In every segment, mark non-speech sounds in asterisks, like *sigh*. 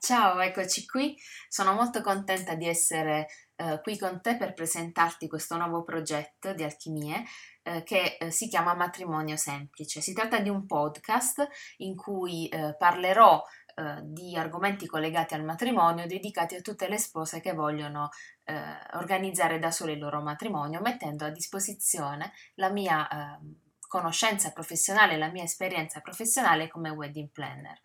Ciao, eccoci qui. Sono molto contenta di essere eh, qui con te per presentarti questo nuovo progetto di alchimie eh, che eh, si chiama Matrimonio Semplice. Si tratta di un podcast in cui eh, parlerò eh, di argomenti collegati al matrimonio dedicati a tutte le spose che vogliono eh, organizzare da sole il loro matrimonio, mettendo a disposizione la mia ehm, conoscenza professionale, la mia esperienza professionale come wedding planner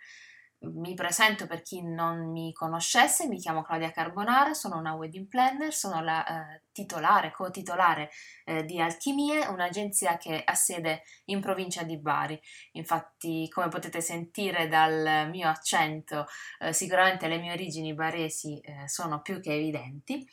mi presento per chi non mi conoscesse, mi chiamo Claudia Carbonara, sono una wedding planner, sono la eh, titolare, co-titolare eh, di Alchimie, un'agenzia che ha sede in provincia di Bari. Infatti, come potete sentire dal mio accento, eh, sicuramente le mie origini baresi eh, sono più che evidenti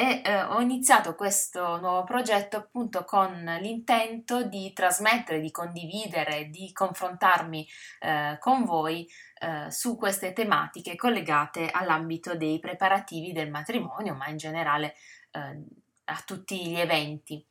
e eh, ho iniziato questo nuovo progetto appunto con l'intento di trasmettere, di condividere, di confrontarmi eh, con voi eh, su queste tematiche collegate all'ambito dei preparativi del matrimonio, ma in generale eh, a tutti gli eventi.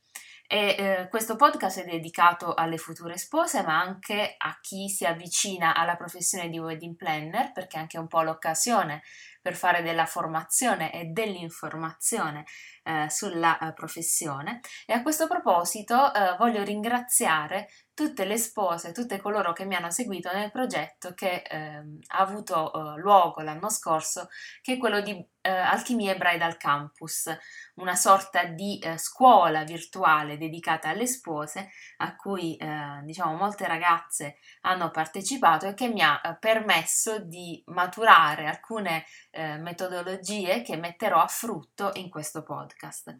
E eh, questo podcast è dedicato alle future spose, ma anche a chi si avvicina alla professione di wedding planner, perché è anche un po' l'occasione per fare della formazione e dell'informazione eh, sulla eh, professione. E a questo proposito eh, voglio ringraziare tutte le spose, tutte coloro che mi hanno seguito nel progetto che ehm, ha avuto eh, luogo l'anno scorso, che è quello di eh, Alchimie Bridal Campus, una sorta di eh, scuola virtuale dedicata alle spose a cui eh, diciamo molte ragazze hanno partecipato e che mi ha eh, permesso di maturare alcune eh, metodologie che metterò a frutto in questo podcast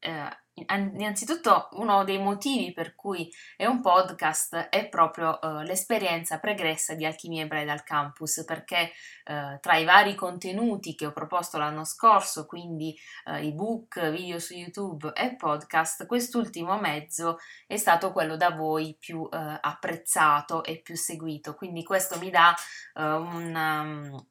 eh, innanzitutto uno dei motivi per cui è un podcast è proprio eh, l'esperienza pregressa di Alchimia Bridal Campus perché eh, tra i vari contenuti che ho proposto l'anno scorso, quindi eh, ebook, video su YouTube e podcast, quest'ultimo mezzo è stato quello da voi più eh, apprezzato e più seguito, quindi questo mi dà eh, un um,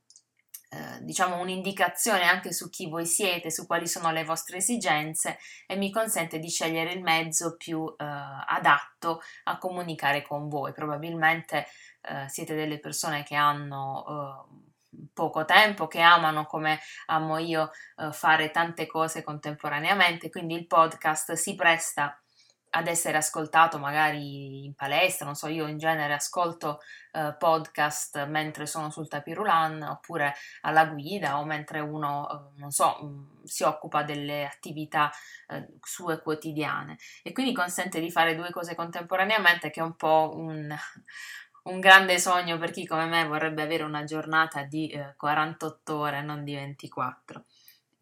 eh, diciamo un'indicazione anche su chi voi siete, su quali sono le vostre esigenze e mi consente di scegliere il mezzo più eh, adatto a comunicare con voi. Probabilmente eh, siete delle persone che hanno eh, poco tempo, che amano come amo io eh, fare tante cose contemporaneamente, quindi il podcast si presta ad essere ascoltato magari in palestra, non so, io in genere ascolto eh, podcast mentre sono sul tapirulan oppure alla guida o mentre uno, eh, non so, mm, si occupa delle attività eh, sue quotidiane e quindi consente di fare due cose contemporaneamente che è un po' un, un grande sogno per chi come me vorrebbe avere una giornata di 48 eh, ore, non di 24.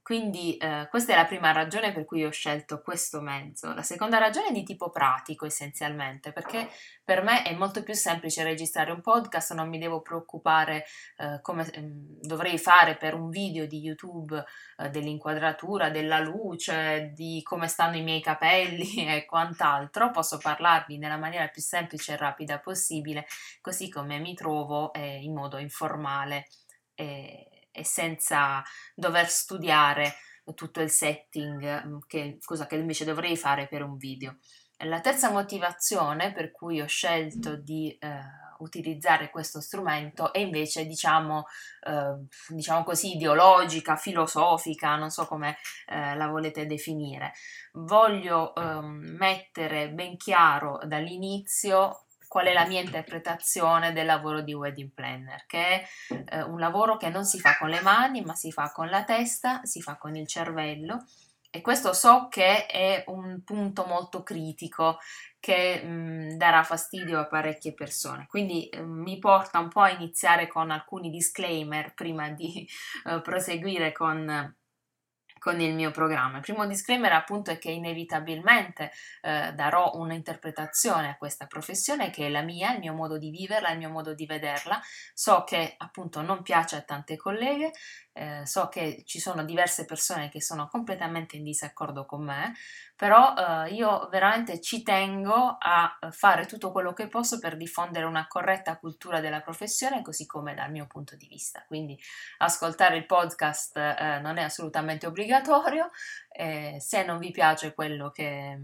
Quindi eh, questa è la prima ragione per cui ho scelto questo mezzo. La seconda ragione è di tipo pratico essenzialmente, perché per me è molto più semplice registrare un podcast, non mi devo preoccupare eh, come eh, dovrei fare per un video di YouTube eh, dell'inquadratura, della luce, di come stanno i miei capelli *laughs* e quant'altro. Posso parlarvi nella maniera più semplice e rapida possibile, così come mi trovo eh, in modo informale. E e senza dover studiare tutto il setting, mm, che, cosa che invece dovrei fare per un video. La terza motivazione per cui ho scelto di eh, utilizzare questo strumento è invece, diciamo, eh, diciamo così, ideologica, filosofica, non so come eh, la volete definire. Voglio ehm, mettere ben chiaro dall'inizio qual è la mia interpretazione del lavoro di wedding planner, che è eh, un lavoro che non si fa con le mani, ma si fa con la testa, si fa con il cervello. E questo so che è un punto molto critico che mh, mm, darà fastidio a parecchie persone. Quindi eh, mi porta un po' a iniziare con alcuni disclaimer prima di eh, proseguire con con il mio programma. Il primo disclaimer appunto è che inevitabilmente eh, darò un'interpretazione a questa professione che è la mia, il mio modo di viverla, il mio modo di vederla. So che appunto non piace a tante colleghe, eh, so che ci sono diverse persone che sono completamente in disaccordo con me, però eh, io veramente ci tengo a fare tutto quello che posso per diffondere una corretta cultura della professione, così come dal mio punto di vista. Quindi ascoltare il podcast eh, non è assolutamente obbligatorio, se non vi piace quello che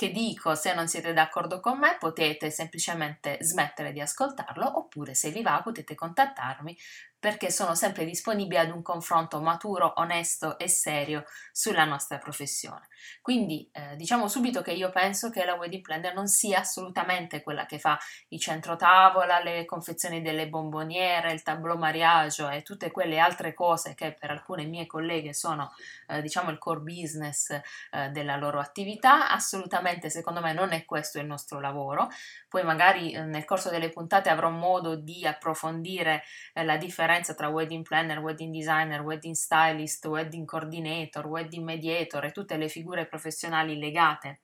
che dico, se non siete d'accordo con me potete semplicemente smettere di ascoltarlo oppure se vi va potete contattarmi perché sono sempre disponibile ad un confronto maturo, onesto e serio sulla nostra professione. Quindi eh, diciamo subito che io penso che la wedding planner non sia assolutamente quella che fa il centro tavola, le confezioni delle bomboniere, il tableau mariage e tutte quelle altre cose che per alcune mie colleghe sono eh, diciamo il core business eh, della loro attività. Assolutamente secondo me non è questo il nostro lavoro. Poi magari eh, nel corso delle puntate avrò modo di approfondire eh, la differenza differenza tra wedding planner, wedding designer, wedding stylist, wedding coordinator, wedding mediator e tutte le figure professionali legate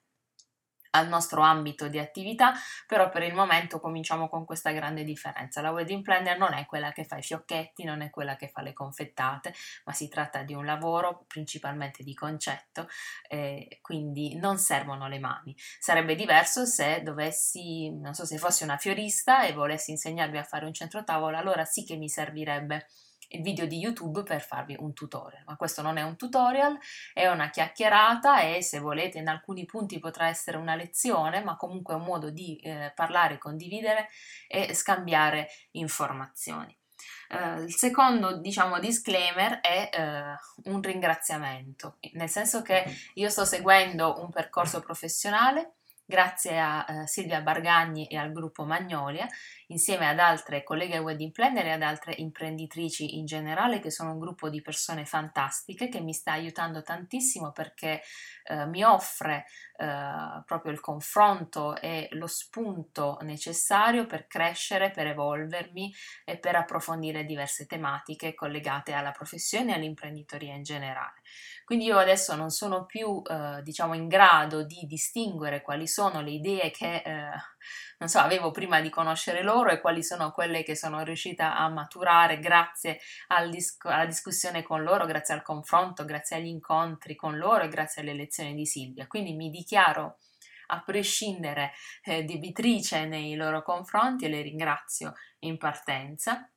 al nostro ambito di attività, però per il momento cominciamo con questa grande differenza. La wedding planner non è quella che fa i fiocchetti, non è quella che fa le confettate, ma si tratta di un lavoro principalmente di concetto, eh, quindi non servono le mani. Sarebbe diverso se dovessi, non so se fossi una fiorista e volessi insegnarvi a fare un centro tavola, allora sì che mi servirebbe il video di YouTube per farvi un tutorial, ma questo non è un tutorial, è una chiacchierata e se volete in alcuni punti potrà essere una lezione, ma comunque è un modo di eh, parlare, condividere e scambiare informazioni. Uh, il secondo, diciamo, disclaimer è uh, un ringraziamento, nel senso che io sto seguendo un percorso professionale grazie a uh, Silvia Bargagni e al gruppo Magnolia insieme ad altre colleghe wedding planner e ad altre imprenditrici in generale che sono un gruppo di persone fantastiche che mi sta aiutando tantissimo perché eh, mi offre eh, proprio il confronto e lo spunto necessario per crescere, per evolvermi e per approfondire diverse tematiche collegate alla professione e all'imprenditoria in generale. Quindi io adesso non sono più eh, diciamo in grado di distinguere quali sono le idee che eh, non so, avevo prima di conoscere loro e quali sono quelle che sono riuscita a maturare grazie al dis- alla discussione con loro, grazie al confronto, grazie agli incontri con loro e grazie alle lezioni di Silvia. Quindi mi dichiaro a prescindere eh, debitrice nei loro confronti e le ringrazio in partenza.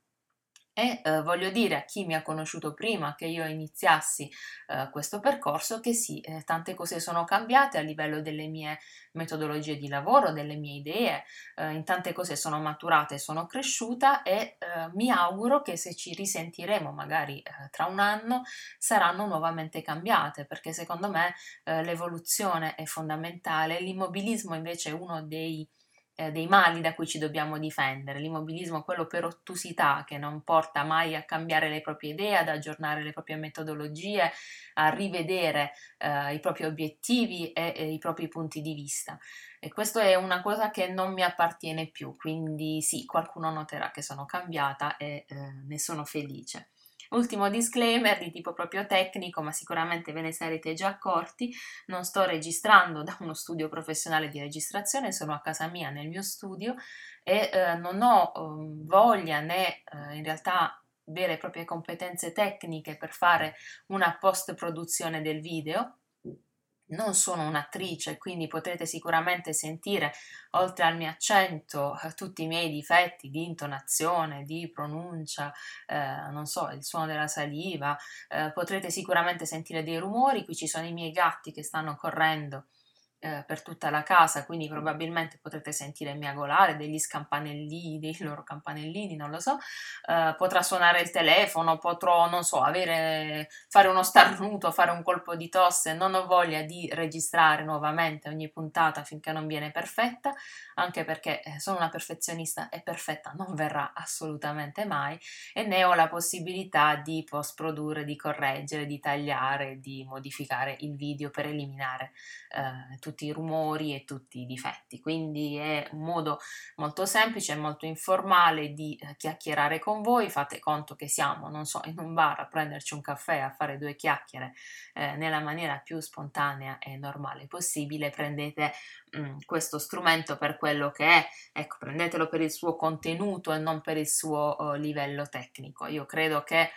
E eh, voglio dire a chi mi ha conosciuto prima che io iniziassi eh, questo percorso che sì, eh, tante cose sono cambiate a livello delle mie metodologie di lavoro, delle mie idee, eh, in tante cose sono maturata e sono cresciuta e eh, mi auguro che se ci risentiremo magari eh, tra un anno saranno nuovamente cambiate perché secondo me l'evoluzione è fondamentale, l'immobilismo invece è uno dei eh, dei mali da cui ci dobbiamo difendere. L'immobilismo è quello per ottusità che non porta mai a cambiare le proprie idee, ad aggiornare le proprie metodologie, a rivedere eh, i propri obiettivi e, e, i propri punti di vista. E questo è una cosa che non mi appartiene più, quindi sì, qualcuno noterà che sono cambiata e eh, ne sono felice. Ultimo disclaimer di tipo proprio tecnico, ma sicuramente ve ne sarete già accorti, non sto registrando da uno studio professionale di registrazione, sono a casa mia nel mio studio e eh, non ho eh, voglia né eh, in realtà vere e proprie competenze tecniche per fare una post produzione del video non sono un'attrice, quindi potrete sicuramente sentire, oltre al mio accento, eh, tutti i miei difetti di intonazione, di pronuncia, eh, non so, il suono della saliva, eh, potrete sicuramente sentire dei rumori, qui ci sono i miei gatti che stanno correndo eh, per tutta la casa, quindi probabilmente potrete sentire miagolare degli scampanellini, dei *laughs* loro campanellini, non lo so, eh, potrà suonare il telefono, potrò, non so, avere, fare uno starnuto, fare un colpo di tosse, non ho voglia di registrare nuovamente ogni puntata finché non viene perfetta, anche perché eh, sono una perfezionista e perfetta non verrà assolutamente mai e ne ho la possibilità di post produrre, di correggere, di tagliare, di modificare il video per eliminare eh, tutti i rumori e tutti i difetti. Quindi è un modo molto semplice e molto informale di eh, chiacchierare con voi. Fate conto che siamo, non so, in un bar a prenderci un caffè, a fare due chiacchiere eh, nella maniera più spontanea e normale possibile. Prendete mh, mm, questo strumento per quello che è, ecco, prendetelo per il suo contenuto e non per il suo uh, livello tecnico. Io credo che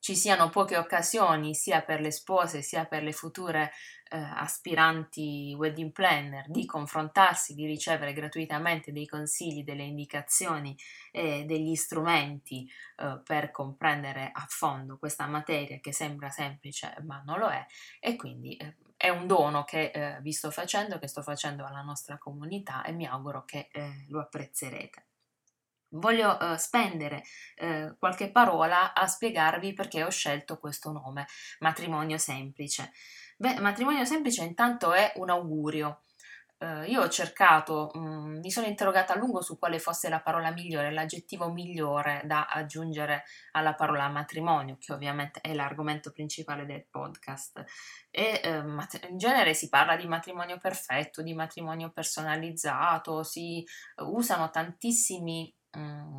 ci siano poche occasioni sia per le spose sia per le future eh, aspiranti wedding planner di confrontarsi, di ricevere gratuitamente dei consigli, delle indicazioni e degli strumenti eh, per comprendere a fondo questa materia che sembra semplice ma non lo è e quindi eh, è un dono che eh, vi sto facendo, che sto facendo alla nostra comunità e mi auguro che eh, lo apprezzerete. Voglio eh, spendere eh, qualche parola a spiegarvi perché ho scelto questo nome, matrimonio semplice. Beh, matrimonio semplice intanto è un augurio, Uh, io ho cercato, mh, mm, mi sono interrogata a lungo su quale fosse la parola migliore, l'aggettivo migliore da aggiungere alla parola matrimonio, che ovviamente è l'argomento principale del podcast. E uh, in genere si parla di matrimonio perfetto, di matrimonio personalizzato, si usano tantissimi mh, mm,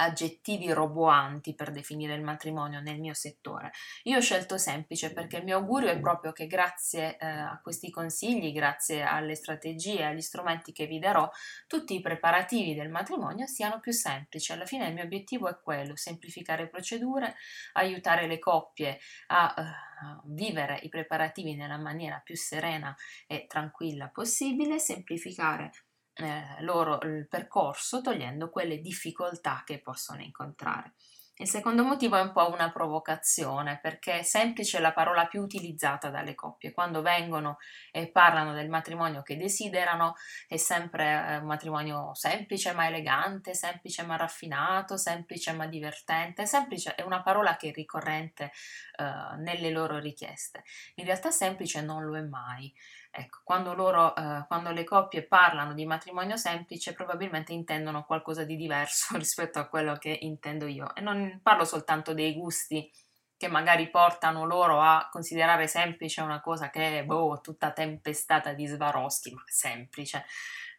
aggettivi roboanti per definire il matrimonio nel mio settore. Io ho scelto semplice perché il mio augurio è proprio che grazie eh, a questi consigli, grazie alle strategie, agli strumenti che vi darò, tutti i preparativi del matrimonio siano più semplici. Alla fine il mio obiettivo è quello, semplificare procedure, aiutare le coppie a uh, vivere i preparativi nella maniera più serena e tranquilla possibile, semplificare eh, loro il percorso togliendo quelle difficoltà che possono incontrare. Il secondo motivo è un po' una provocazione, perché semplice è la parola più utilizzata dalle coppie. Quando vengono e parlano del matrimonio che desiderano, è sempre eh, un matrimonio semplice ma elegante, semplice ma raffinato, semplice ma divertente. Semplice è una parola che è ricorrente uh, nelle loro richieste. In realtà semplice non lo è mai. Ecco, quando, loro, eh, quando le coppie parlano di matrimonio semplice, probabilmente intendono qualcosa di diverso *laughs* rispetto a quello che intendo io. E non parlo soltanto dei gusti che magari portano loro a considerare semplice una cosa che è boh, tutta tempestata di Swarovski, ma semplice.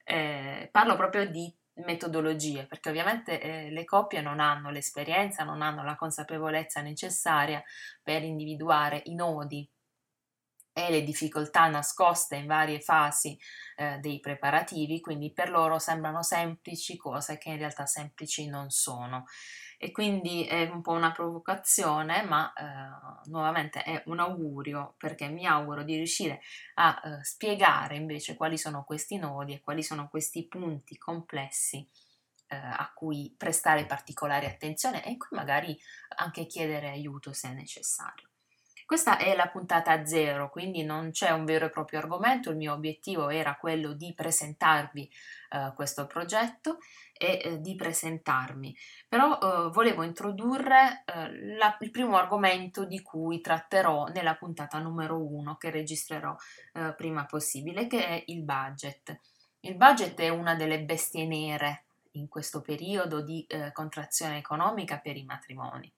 Eh, parlo proprio di metodologie, perché ovviamente eh, le coppie non hanno l'esperienza, non hanno la consapevolezza necessaria per individuare i nodi e le difficoltà nascoste in varie fasi eh, dei preparativi, quindi per loro sembrano semplici cose che in realtà semplici non sono. E quindi è un po' una provocazione, ma eh, nuovamente è un augurio perché mi auguro di riuscire a eh, spiegare invece quali sono questi nodi e quali sono questi punti complessi eh, a cui prestare particolare attenzione e in cui magari anche chiedere aiuto se necessario. Questa è la puntata zero, quindi non c'è un vero e proprio argomento, il mio obiettivo era quello di presentarvi eh, questo progetto e eh, di presentarmi, però eh, volevo introdurre eh, la, il primo argomento di cui tratterò nella puntata numero uno che registrerò eh, prima possibile, che è il budget. Il budget è una delle bestie nere in questo periodo di eh, contrazione economica per i matrimoni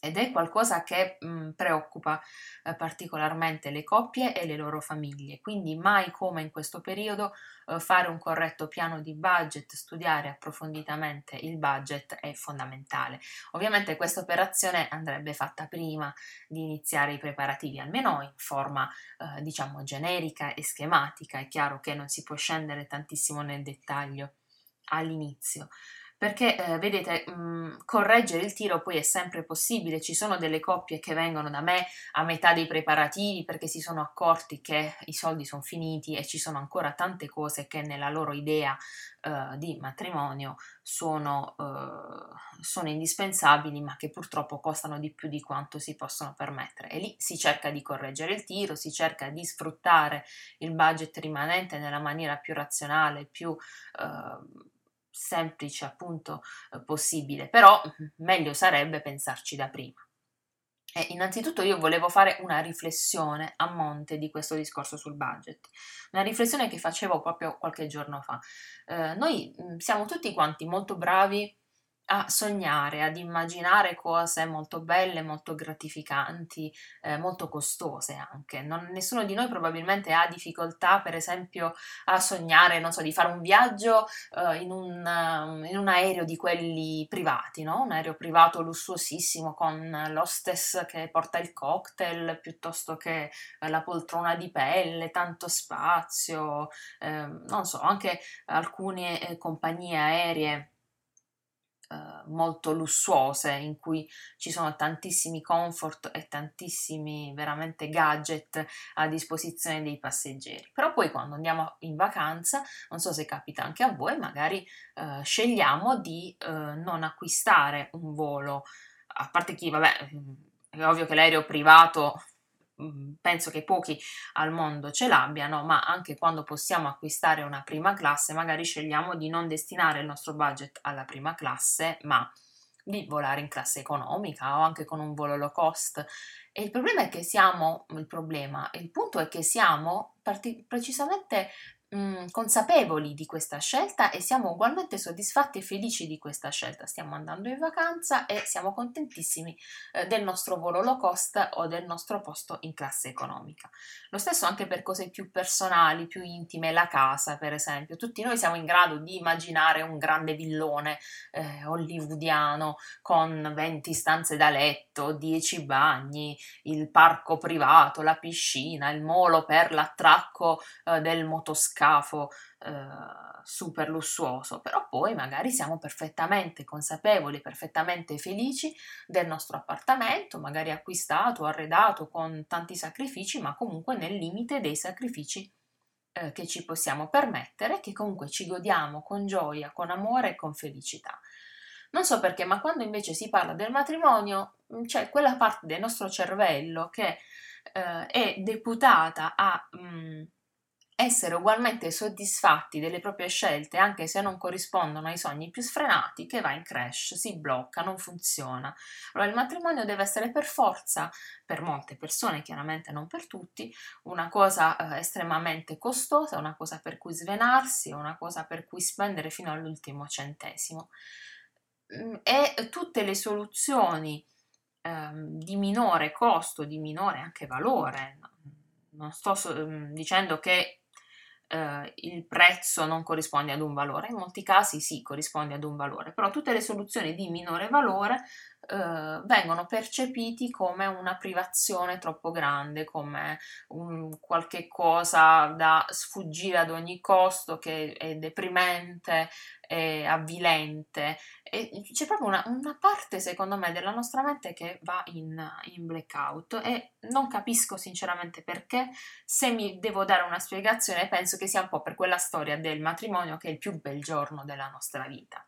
ed è qualcosa che mh, mm, preoccupa eh, particolarmente le coppie e le loro famiglie, quindi mai come in questo periodo eh, fare un corretto piano di budget, studiare approfonditamente il budget è fondamentale. Ovviamente questa operazione andrebbe fatta prima di iniziare i preparativi, almeno in forma eh, diciamo generica e schematica, è chiaro che non si può scendere tantissimo nel dettaglio all'inizio perché eh, vedete, mh, mhmm, correggere il tiro poi è sempre possibile, ci sono delle coppie che vengono da me a metà dei preparativi perché si sono accorti che i soldi sono finiti e ci sono ancora tante cose che nella loro idea eh, di matrimonio sono, eh, sono indispensabili ma che purtroppo costano di più di quanto si possono permettere. E lì si cerca di correggere il tiro, si cerca di sfruttare il budget rimanente nella maniera più razionale, più eh, semplice appunto eh, possibile, però meglio sarebbe pensarci da prima. E innanzitutto io volevo fare una riflessione a monte di questo discorso sul budget, una riflessione che facevo proprio qualche giorno fa. Eh, noi siamo tutti quanti molto bravi a sognare, ad immaginare cose molto belle, molto gratificanti, eh, molto costose anche. Non, nessuno di noi probabilmente ha difficoltà, per esempio, a sognare, non so, di fare un viaggio eh, in, un, uh, in, un, aereo di quelli privati, no? Un aereo privato lussuosissimo con l'hostess che porta il cocktail piuttosto che eh, la poltrona di pelle, tanto spazio, ehm, non so, anche alcune eh, compagnie aeree eh, molto lussuose in cui ci sono tantissimi comfort e tantissimi veramente gadget a disposizione dei passeggeri. Però poi quando andiamo in vacanza, non so se capita anche a voi, magari uh, scegliamo di uh, non acquistare un volo, a parte chi, vabbè, è ovvio che l'aereo privato penso che pochi al mondo ce l'abbiano, ma anche quando possiamo acquistare una prima classe, magari scegliamo di non destinare il nostro budget alla prima classe, ma di volare in classe economica o anche con un volo low cost. E il problema è che siamo, il problema, il punto è che siamo parti- precisamente mh, consapevoli di questa scelta e siamo ugualmente soddisfatti e felici di questa scelta. Stiamo andando in vacanza e siamo contentissimi eh, del nostro volo low cost o del nostro posto in classe economica. Lo stesso anche per cose più personali, più intime, la casa per esempio. Tutti noi siamo in grado di immaginare un grande villone eh, hollywoodiano con 20 stanze da letto, 10 bagni, il parco privato, la piscina, il molo per l'attracco eh, del motoscafo scafo eh, super lussuoso, però poi magari siamo perfettamente consapevoli, perfettamente felici del nostro appartamento, magari acquistato, arredato con tanti sacrifici, ma comunque nel limite dei sacrifici eh, che ci possiamo permettere, che comunque ci godiamo con gioia, con amore e con felicità. Non so perché, ma quando invece si parla del matrimonio, c'è quella parte del nostro cervello che eh, è deputata a mh, mm, essere ugualmente soddisfatti delle proprie scelte anche se non corrispondono ai sogni più sfrenati, che va in crash, si blocca, non funziona. Allora il matrimonio deve essere per forza, per molte persone, chiaramente non per tutti, una cosa eh, estremamente costosa, una cosa per cui svenarsi, una cosa per cui spendere fino all'ultimo centesimo. Mm, e tutte le soluzioni eh, di minore costo, di minore anche valore, non sto so, dicendo che eh, il prezzo non corrisponde ad un valore, in molti casi sì corrisponde ad un valore, però tutte le soluzioni di minore valore eh, vengono percepiti come una privazione troppo grande, come un qualche cosa da sfuggire ad ogni costo che è deprimente, è avvilente. E c'è proprio una, una, parte, secondo me, della nostra mente che va in, in blackout e non capisco sinceramente perché. Se mi devo dare una spiegazione, penso che sia un po' per quella storia del matrimonio che è il più bel giorno della nostra vita.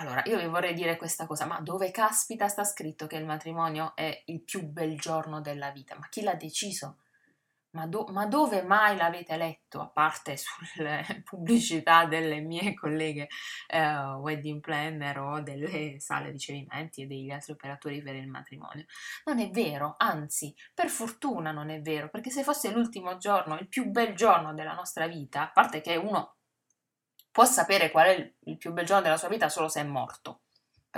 Allora, io vi vorrei dire questa cosa, ma dove caspita sta scritto che il matrimonio è il più bel giorno della vita? Ma chi l'ha deciso? Ma, do- ma dove mai l'avete letto, a parte sulle *laughs* pubblicità delle mie colleghe eh, wedding planner o delle sale ricevimenti e degli altri operatori per il matrimonio? Non è vero, anzi, per fortuna non è vero, perché se fosse l'ultimo giorno, il più bel giorno della nostra vita, a parte che uno può sapere qual è il più bel giorno della sua vita solo se è morto,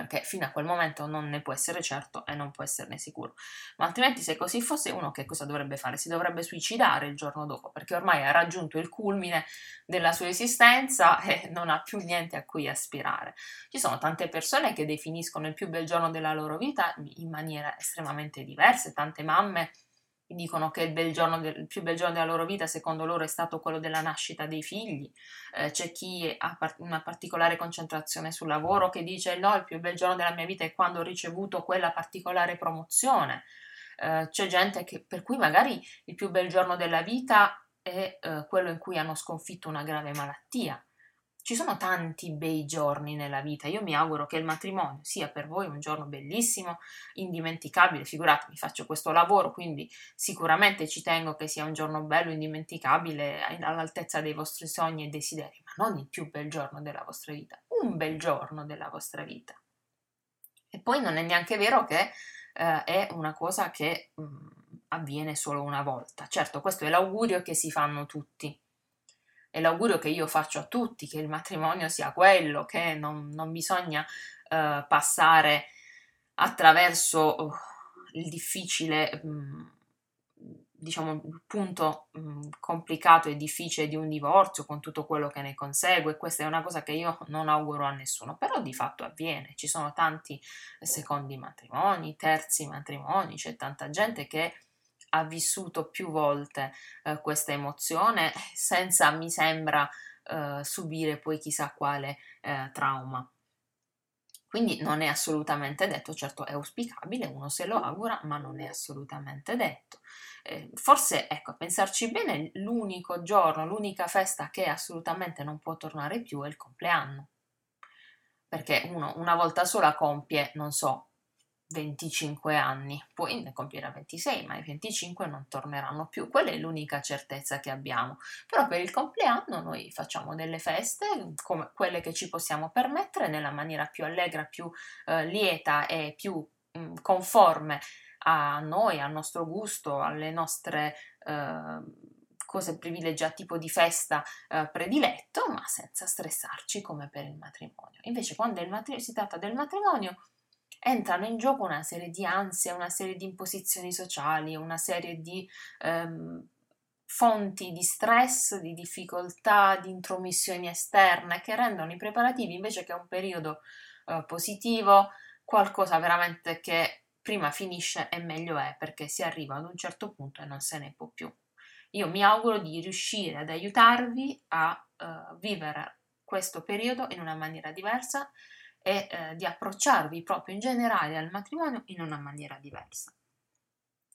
perché fino a quel momento non ne può essere certo e non può esserne sicuro. Ma altrimenti, se così fosse, uno che cosa dovrebbe fare? Si dovrebbe suicidare il giorno dopo, perché ormai ha raggiunto il culmine della sua esistenza *laughs* e non ha più niente a cui aspirare. Ci sono tante persone che definiscono il più bel giorno della loro vita in maniera estremamente diversa, tante mamme dicono che il, bel del, il, più bel giorno della loro vita secondo loro è stato quello della nascita dei figli, eh, c'è chi ha par- una particolare concentrazione sul lavoro che dice no, il più bel giorno della mia vita è quando ho ricevuto quella particolare promozione, eh, c'è gente che, per cui magari il più bel giorno della vita è eh, quello in cui hanno sconfitto una grave malattia. Ci sono tanti bei giorni nella vita, io mi auguro che il matrimonio sia per voi un giorno bellissimo, indimenticabile, figuratevi, faccio questo lavoro, quindi sicuramente ci tengo che sia un giorno bello, indimenticabile, all'altezza dei vostri sogni e desideri, ma non il più bel giorno della vostra vita, un bel giorno della vostra vita. E poi non è neanche vero che eh, è una cosa che mh, mm, avviene solo una volta. Certo, questo è l'augurio che si fanno tutti è l'augurio che io faccio a tutti, che il matrimonio sia quello, che non, non bisogna uh, passare attraverso uh, il difficile, um, diciamo, il punto um, complicato e difficile di un divorzio con tutto quello che ne consegue. Questa è una cosa che io non auguro a nessuno, però di fatto avviene. Ci sono tanti secondi matrimoni, terzi matrimoni, c'è tanta gente che ha vissuto più volte eh, questa emozione *laughs* senza, mi sembra, eh, subire poi chissà quale eh, trauma. Quindi non è assolutamente detto, certo è auspicabile, uno se lo augura, ma non è assolutamente detto. Eh, forse, ecco, a pensarci bene, l'unico giorno, l'unica festa che assolutamente non può tornare più è il compleanno. Perché uno una volta sola compie, non so, 25 anni, poi ne compierà 26, ma i 25 non torneranno più. Quella è l'unica certezza che abbiamo. Però per il compleanno noi facciamo delle feste come quelle che ci possiamo permettere nella maniera più allegra, più eh, lieta e più mh, mm, conforme a noi, al nostro gusto, alle nostre eh, cose privilegiate, tipo di festa eh, prediletto, ma senza stressarci come per il matrimonio. Invece quando matri- si tratta del matrimonio entrano in gioco una serie di ansie, una serie di imposizioni sociali, una serie di ehm, fonti di stress, di difficoltà, di intromissioni esterne che rendono i preparativi invece che un periodo eh, positivo qualcosa veramente che prima finisce e meglio è perché si arriva ad un certo punto e non se ne può più. Io mi auguro di riuscire ad aiutarvi a uh, vivere questo periodo in una maniera diversa e eh, di approcciarvi proprio in generale al matrimonio in una maniera diversa.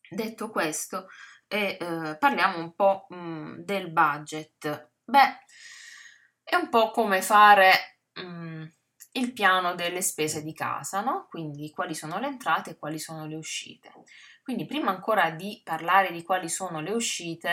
Detto questo, e, eh, parliamo un po' mh, mm, del budget. Beh, è un po' come fare mh, mm, il piano delle spese di casa, no? Quindi quali sono le entrate e quali sono le uscite. Quindi prima ancora di parlare di quali sono le uscite,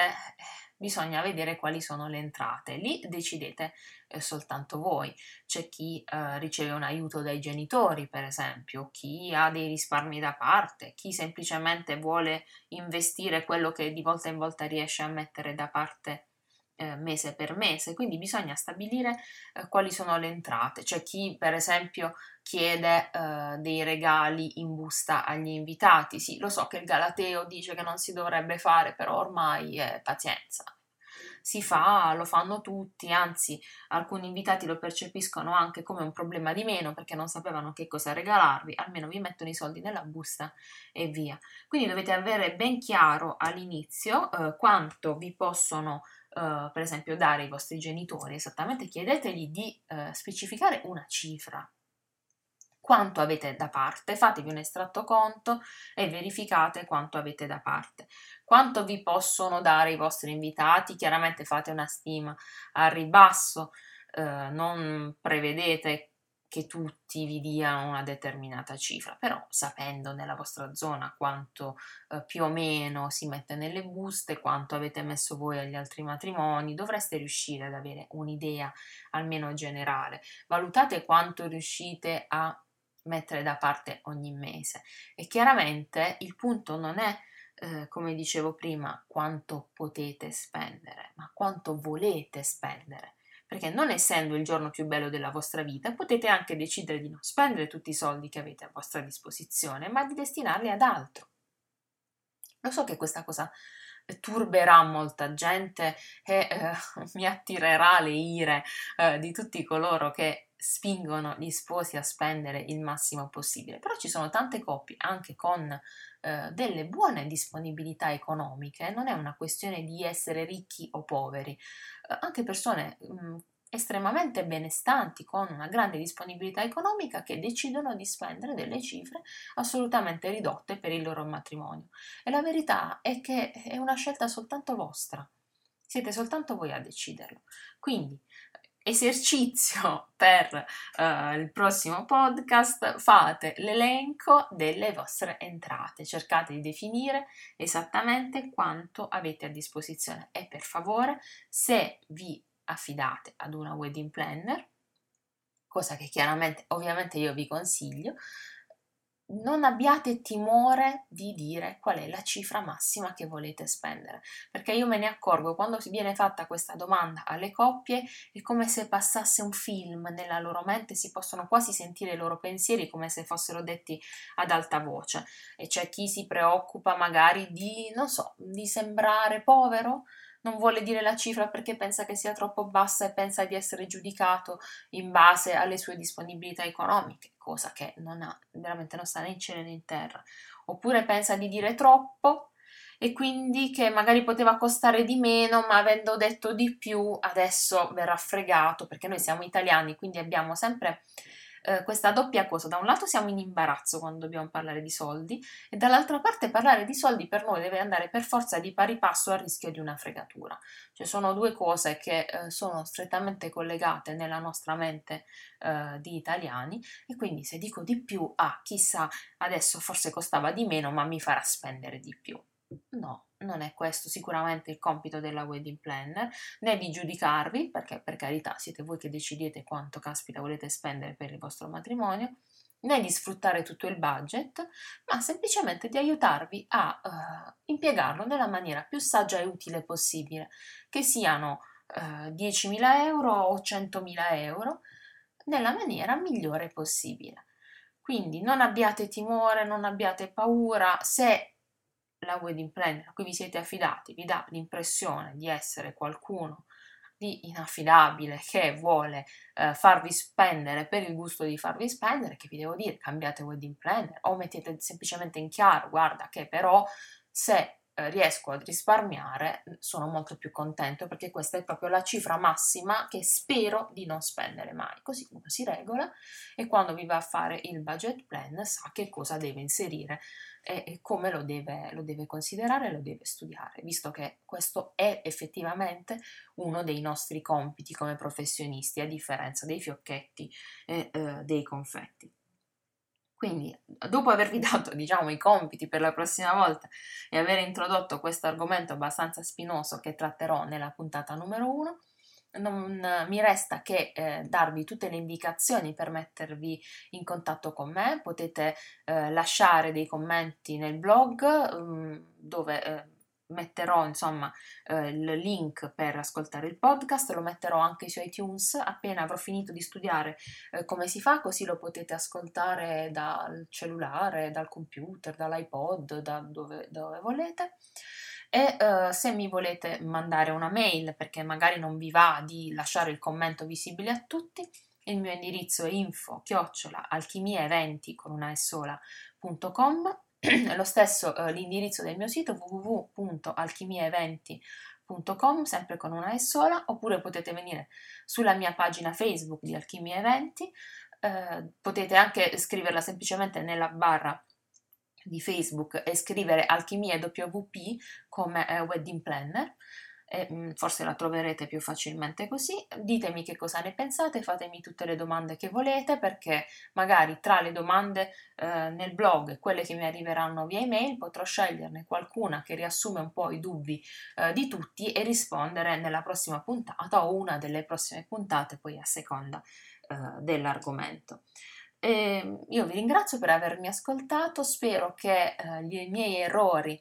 bisogna vedere quali sono le entrate. Lì decidete eh, soltanto voi. C'è chi eh, riceve un aiuto dai genitori, per esempio, chi ha dei risparmi da parte, chi semplicemente vuole investire quello che di volta in volta riesce a mettere da parte eh, mese per mese, quindi bisogna stabilire eh, quali sono le entrate. C'è chi, per esempio, chiede eh, dei regali in busta agli invitati. Sì, lo so che il Galateo dice che non si dovrebbe fare, però ormai pazienza. Si fa, lo fanno tutti, anzi alcuni invitati lo percepiscono anche come un problema di meno perché non sapevano che cosa regalarvi, almeno vi mettono i soldi nella busta e via. Quindi dovete avere ben chiaro all'inizio eh, quanto vi possono Uh, per esempio dare ai vostri genitori, esattamente chiedetegli di uh, specificare una cifra. Quanto avete da parte, fatevi un estratto conto e verificate quanto avete da parte. Quanto vi possono dare i vostri invitati? Chiaramente fate una stima a ribasso, uh, non prevedete che tutti vi diano una determinata cifra, però sapendo nella vostra zona quanto eh, più o meno si mette nelle buste, quanto avete messo voi agli altri matrimoni, dovreste riuscire ad avere un'idea almeno generale. Valutate quanto riuscite a mettere da parte ogni mese e chiaramente il punto non è eh, come dicevo prima, quanto potete spendere, ma quanto volete spendere perché non essendo il giorno più bello della vostra vita, potete anche decidere di non spendere tutti i soldi che avete a vostra disposizione, ma di destinarli ad altro. Lo so che questa cosa turberà molta gente e eh, *laughs* mi attirerà le ire eh, di tutti coloro che spingono gli sposi a spendere il massimo possibile, però ci sono tante coppie anche con eh, delle buone disponibilità economiche, non è una questione di essere ricchi o poveri, eh, anche persone mh, mm, estremamente benestanti con una grande disponibilità economica che decidono di spendere delle cifre assolutamente ridotte per il loro matrimonio. E la verità è che è una scelta soltanto vostra. Siete soltanto voi a deciderlo. Quindi esercizio per uh, il prossimo podcast, fate l'elenco delle vostre entrate, cercate di definire esattamente quanto avete a disposizione. E per favore se vi affidate ad una wedding planner, cosa che chiaramente ovviamente io vi consiglio, non abbiate timore di dire qual è la cifra massima che volete spendere, perché io me ne accorgo quando viene fatta questa domanda alle coppie è come se passasse un film nella loro mente, si possono quasi sentire i loro pensieri come se fossero detti ad alta voce. E c'è chi si preoccupa magari di, non so, di sembrare povero, non vuole dire la cifra perché pensa che sia troppo bassa e pensa di essere giudicato in base alle sue disponibilità economiche, cosa che non ha, veramente non sta né in cielo né in terra. Oppure pensa di dire troppo e quindi che magari poteva costare di meno, ma avendo detto di più adesso verrà fregato perché noi siamo italiani, quindi abbiamo sempre eh, questa doppia cosa. Da un lato siamo in imbarazzo quando dobbiamo parlare di soldi e dall'altra parte parlare di soldi per noi deve andare per forza di pari passo al rischio di una fregatura. Cioè sono due cose che eh, sono strettamente collegate nella nostra mente eh, di italiani e quindi se dico di più, ah chissà, adesso forse costava di meno ma mi farà spendere di più. No, non è questo sicuramente il compito della wedding planner, né di giudicarvi, perché per carità siete voi che decidete quanto caspita volete spendere per il vostro matrimonio, né di sfruttare tutto il budget, ma semplicemente di aiutarvi a uh, impiegarlo nella maniera più saggia e utile possibile, che siano uh, eh, 10.000 euro o 100.000 euro, nella maniera migliore possibile. Quindi non abbiate timore, non abbiate paura, se la wedding planner a cui vi siete affidati? Vi dà l'impressione di essere qualcuno di inaffidabile che vuole eh, farvi spendere per il gusto di farvi spendere, che vi devo dire, cambiate wedding planner o mettete semplicemente in chiaro, guarda che però se eh, riesco a risparmiare sono molto più contento perché questa è proprio la cifra massima che spero di non spendere mai. Così uno si regola e quando vi va a fare il budget plan sa che cosa deve inserire e, come lo deve, lo deve considerare lo deve studiare, visto che questo è effettivamente uno dei nostri compiti come professionisti, a differenza dei fiocchetti e eh, dei confetti. Quindi, dopo avervi *laughs* dato, diciamo, i compiti per la prossima volta e aver introdotto questo argomento abbastanza spinoso che tratterò nella puntata numero uno, non mi resta che eh, darvi tutte le indicazioni per mettervi in contatto con me. Potete eh, lasciare dei commenti nel blog um, dove eh, metterò insomma eh, il link per ascoltare il podcast, lo metterò anche su iTunes appena avrò finito di studiare eh, come si fa, così lo potete ascoltare dal cellulare, dal computer, dall'iPod, da dove, dove volete. E uh, se mi volete mandare una mail perché magari non vi va di lasciare il commento visibile a tutti, il mio indirizzo è info chiocciola alchimiaeventi con una e sola.com *clears throat* lo stesso uh, l'indirizzo del mio sito www.alchimiaeventi.com sempre con una e sola oppure potete venire sulla mia pagina Facebook di Alchimia Eventi uh, potete anche scriverla semplicemente nella barra di Facebook e scrivere Alchimia WP come eh, wedding planner e mm, forse la troverete più facilmente così. Ditemi che cosa ne pensate, fatemi tutte le domande che volete perché magari tra le domande eh, nel blog e quelle che mi arriveranno via email potrò sceglierne qualcuna che riassume un po' i dubbi eh, di tutti e rispondere nella prossima puntata o una delle prossime puntate poi a seconda eh, dell'argomento. E ehm, io vi ringrazio per avermi ascoltato, spero che eh, i miei errori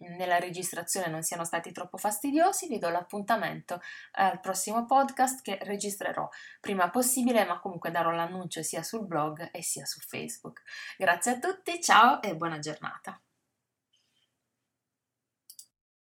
nella registrazione non siano stati troppo fastidiosi, vi do l'appuntamento al prossimo podcast che registrerò prima possibile, ma comunque darò l'annuncio sia sul blog e sia su Facebook. Grazie a tutti, ciao e buona giornata.